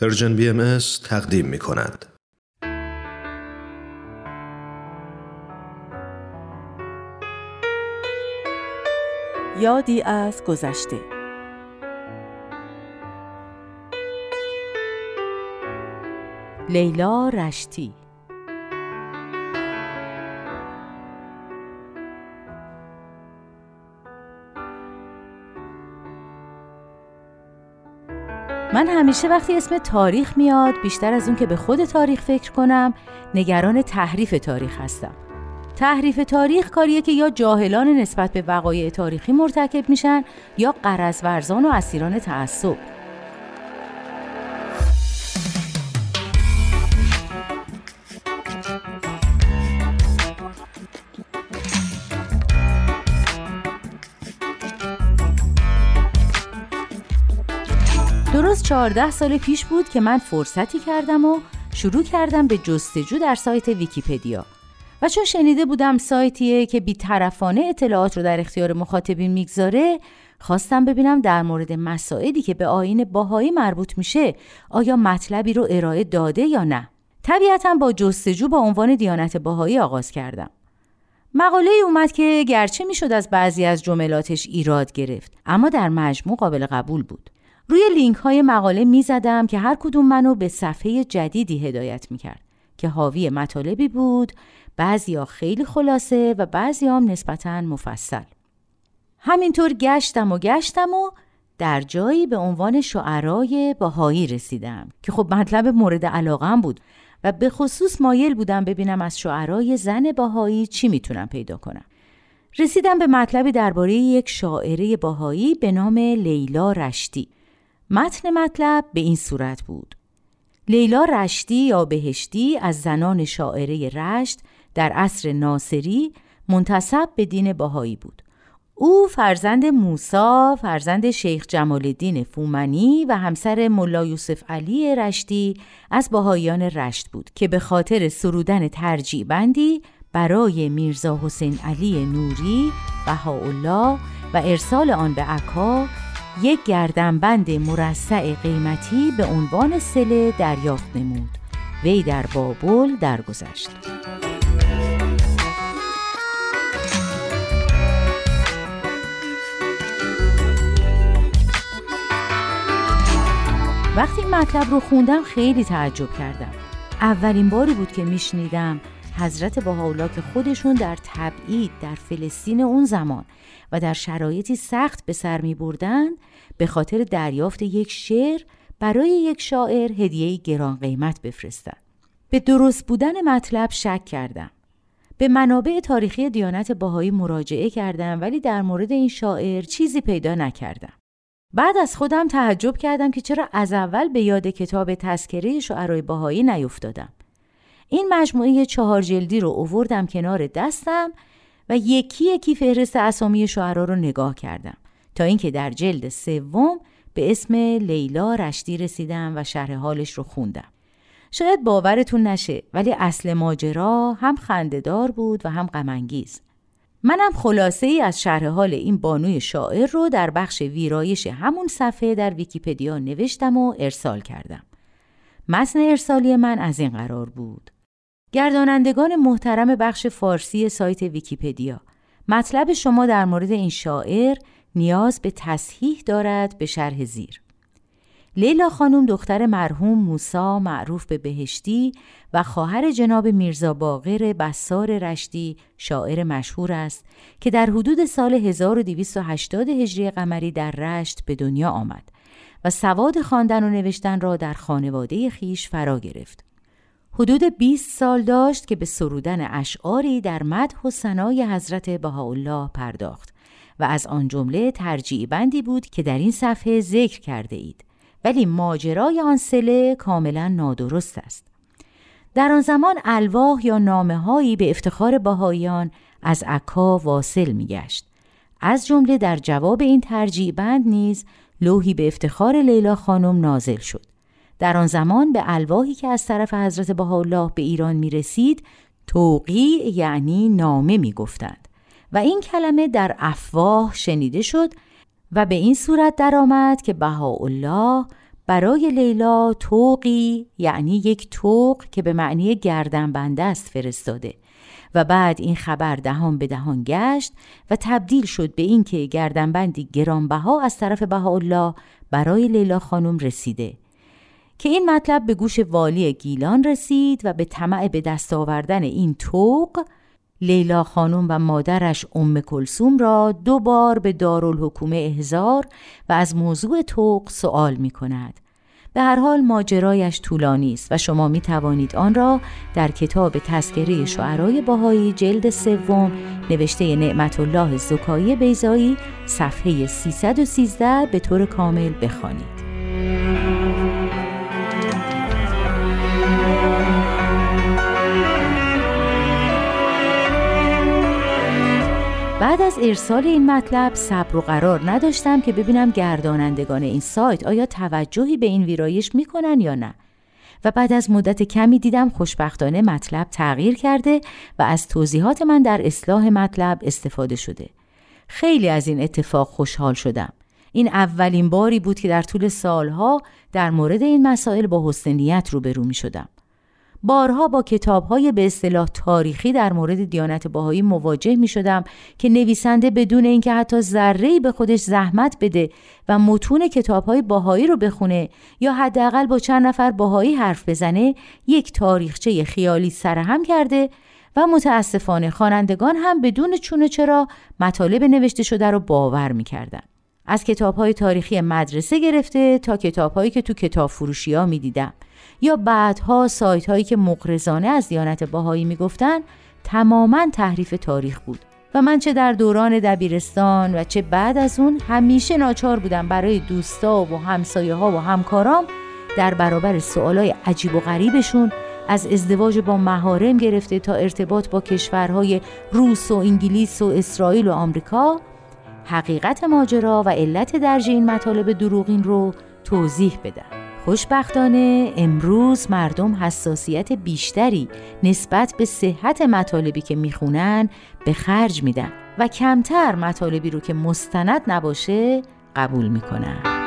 پرژن بی ام تقدیم می کند. یادی از گذشته لیلا رشتی من همیشه وقتی اسم تاریخ میاد بیشتر از اون که به خود تاریخ فکر کنم نگران تحریف تاریخ هستم. تحریف تاریخ کاریه که یا جاهلان نسبت به وقایع تاریخی مرتکب میشن یا قرض ورزان و اسیران تعصب. درست 14 سال پیش بود که من فرصتی کردم و شروع کردم به جستجو در سایت ویکیپدیا. و چون شنیده بودم سایتیه که بیطرفانه اطلاعات رو در اختیار مخاطبین می‌گذاره خواستم ببینم در مورد مسائلی که به آین باهایی مربوط میشه آیا مطلبی رو ارائه داده یا نه. طبیعتا با جستجو با عنوان دیانت باهایی آغاز کردم. مقاله اومد که گرچه می‌شد از بعضی از جملاتش ایراد گرفت اما در مجموع قابل قبول بود. روی لینک های مقاله می زدم که هر کدوم منو به صفحه جدیدی هدایت می کرد که حاوی مطالبی بود بعضیا خیلی خلاصه و بعضی هم نسبتا مفصل. همینطور گشتم و گشتم و در جایی به عنوان شعرای باهایی رسیدم که خب مطلب مورد علاقم بود و به خصوص مایل بودم ببینم از شعرای زن باهایی چی می‌تونم پیدا کنم. رسیدم به مطلبی درباره یک شاعره باهایی به نام لیلا رشتی. متن مطلب به این صورت بود. لیلا رشتی یا بهشتی از زنان شاعره رشت در عصر ناصری منتصب به دین باهایی بود. او فرزند موسا، فرزند شیخ جمال الدین فومنی و همسر ملا یوسف علی رشتی از باهایان رشت بود که به خاطر سرودن ترجیع بندی برای میرزا حسین علی نوری بهاءالله و ارسال آن به عکا یک گردنبند مرصع قیمتی به عنوان سله دریافت نمود. وی در بابل درگذشت. وقتی مطلب رو خوندم خیلی تعجب کردم. اولین باری بود که میشنیدم حضرت بهاءالله که خودشون در تبعید در فلسطین اون زمان و در شرایطی سخت به سر می بردن به خاطر دریافت یک شعر برای یک شاعر هدیه گران قیمت بفرستن. به درست بودن مطلب شک کردم. به منابع تاریخی دیانت باهایی مراجعه کردم ولی در مورد این شاعر چیزی پیدا نکردم. بعد از خودم تعجب کردم که چرا از اول به یاد کتاب تذکره شعرهای باهایی نیفتادم. این مجموعه چهار جلدی رو اووردم کنار دستم و یکی یکی فهرست اسامی شعرا رو نگاه کردم تا اینکه در جلد سوم به اسم لیلا رشتی رسیدم و شرح حالش رو خوندم. شاید باورتون نشه ولی اصل ماجرا هم خندهدار بود و هم غمانگیز. منم خلاصه ای از شرح حال این بانوی شاعر رو در بخش ویرایش همون صفحه در ویکیپدیا نوشتم و ارسال کردم. متن ارسالی من از این قرار بود. گردانندگان محترم بخش فارسی سایت ویکیپدیا مطلب شما در مورد این شاعر نیاز به تصحیح دارد به شرح زیر لیلا خانم دختر مرحوم موسا معروف به بهشتی و خواهر جناب میرزا باقر بسار رشتی شاعر مشهور است که در حدود سال 1280 هجری قمری در رشت به دنیا آمد و سواد خواندن و نوشتن را در خانواده خیش فرا گرفت. حدود 20 سال داشت که به سرودن اشعاری در مدح و ثنای حضرت بهاءالله پرداخت و از آن جمله ترجیع بندی بود که در این صفحه ذکر کرده اید. ولی ماجرای آن سله کاملا نادرست است. در آن زمان الواح یا نامه هایی به افتخار بهاییان از عکا واصل میگشت. از جمله در جواب این ترجیع بند نیز لوحی به افتخار لیلا خانم نازل شد. در آن زمان به الواحی که از طرف حضرت بهاءالله به ایران می رسید توقی یعنی نامه می گفتند و این کلمه در افواه شنیده شد و به این صورت درآمد که بهاءالله برای لیلا توقی یعنی یک توق که به معنی گردن بنده است فرستاده و بعد این خبر دهان به دهان گشت و تبدیل شد به اینکه گردنبندی گرانبها از طرف بهاءالله برای لیلا خانم رسیده. که این مطلب به گوش والی گیلان رسید و به طمع به دست آوردن این توق لیلا خانم و مادرش ام کلسوم را دو بار به دارالحکومه احزار و از موضوع توق سوال می کند. به هر حال ماجرایش طولانی است و شما می توانید آن را در کتاب تذکره شعرای باهایی جلد سوم نوشته نعمت الله زکایی بیزایی صفحه 313 به طور کامل بخوانید. از ارسال این مطلب صبر و قرار نداشتم که ببینم گردانندگان این سایت آیا توجهی به این ویرایش می‌کنن یا نه. و بعد از مدت کمی دیدم خوشبختانه مطلب تغییر کرده و از توضیحات من در اصلاح مطلب استفاده شده. خیلی از این اتفاق خوشحال شدم. این اولین باری بود که در طول سالها در مورد این مسائل با حسن نیت روبرو می شدم بارها با کتابهای به اصطلاح تاریخی در مورد دیانت باهایی مواجه می شدم که نویسنده بدون اینکه حتی ذره‌ای به خودش زحمت بده و متون کتابهای باهایی رو بخونه یا حداقل با چند نفر باهایی حرف بزنه یک تاریخچه خیالی سرهم کرده و متاسفانه خوانندگان هم بدون چونه چرا مطالب نوشته شده رو باور می‌کردن. از کتاب های تاریخی مدرسه گرفته تا کتاب هایی که تو کتاب فروشی ها می یا بعدها سایت هایی که مقرزانه از دیانت باهایی می‌گفتن تماما تحریف تاریخ بود. و من چه در دوران دبیرستان و چه بعد از اون همیشه ناچار بودم برای دوستا و همسایه ها و همکارام در برابر سوالای عجیب و غریبشون از ازدواج با مهارم گرفته تا ارتباط با کشورهای روس و انگلیس و اسرائیل و آمریکا حقیقت ماجرا و علت درج این مطالب دروغین رو توضیح بدم خوشبختانه امروز مردم حساسیت بیشتری نسبت به صحت مطالبی که می‌خونن به خرج میدن و کمتر مطالبی رو که مستند نباشه قبول می‌کنن.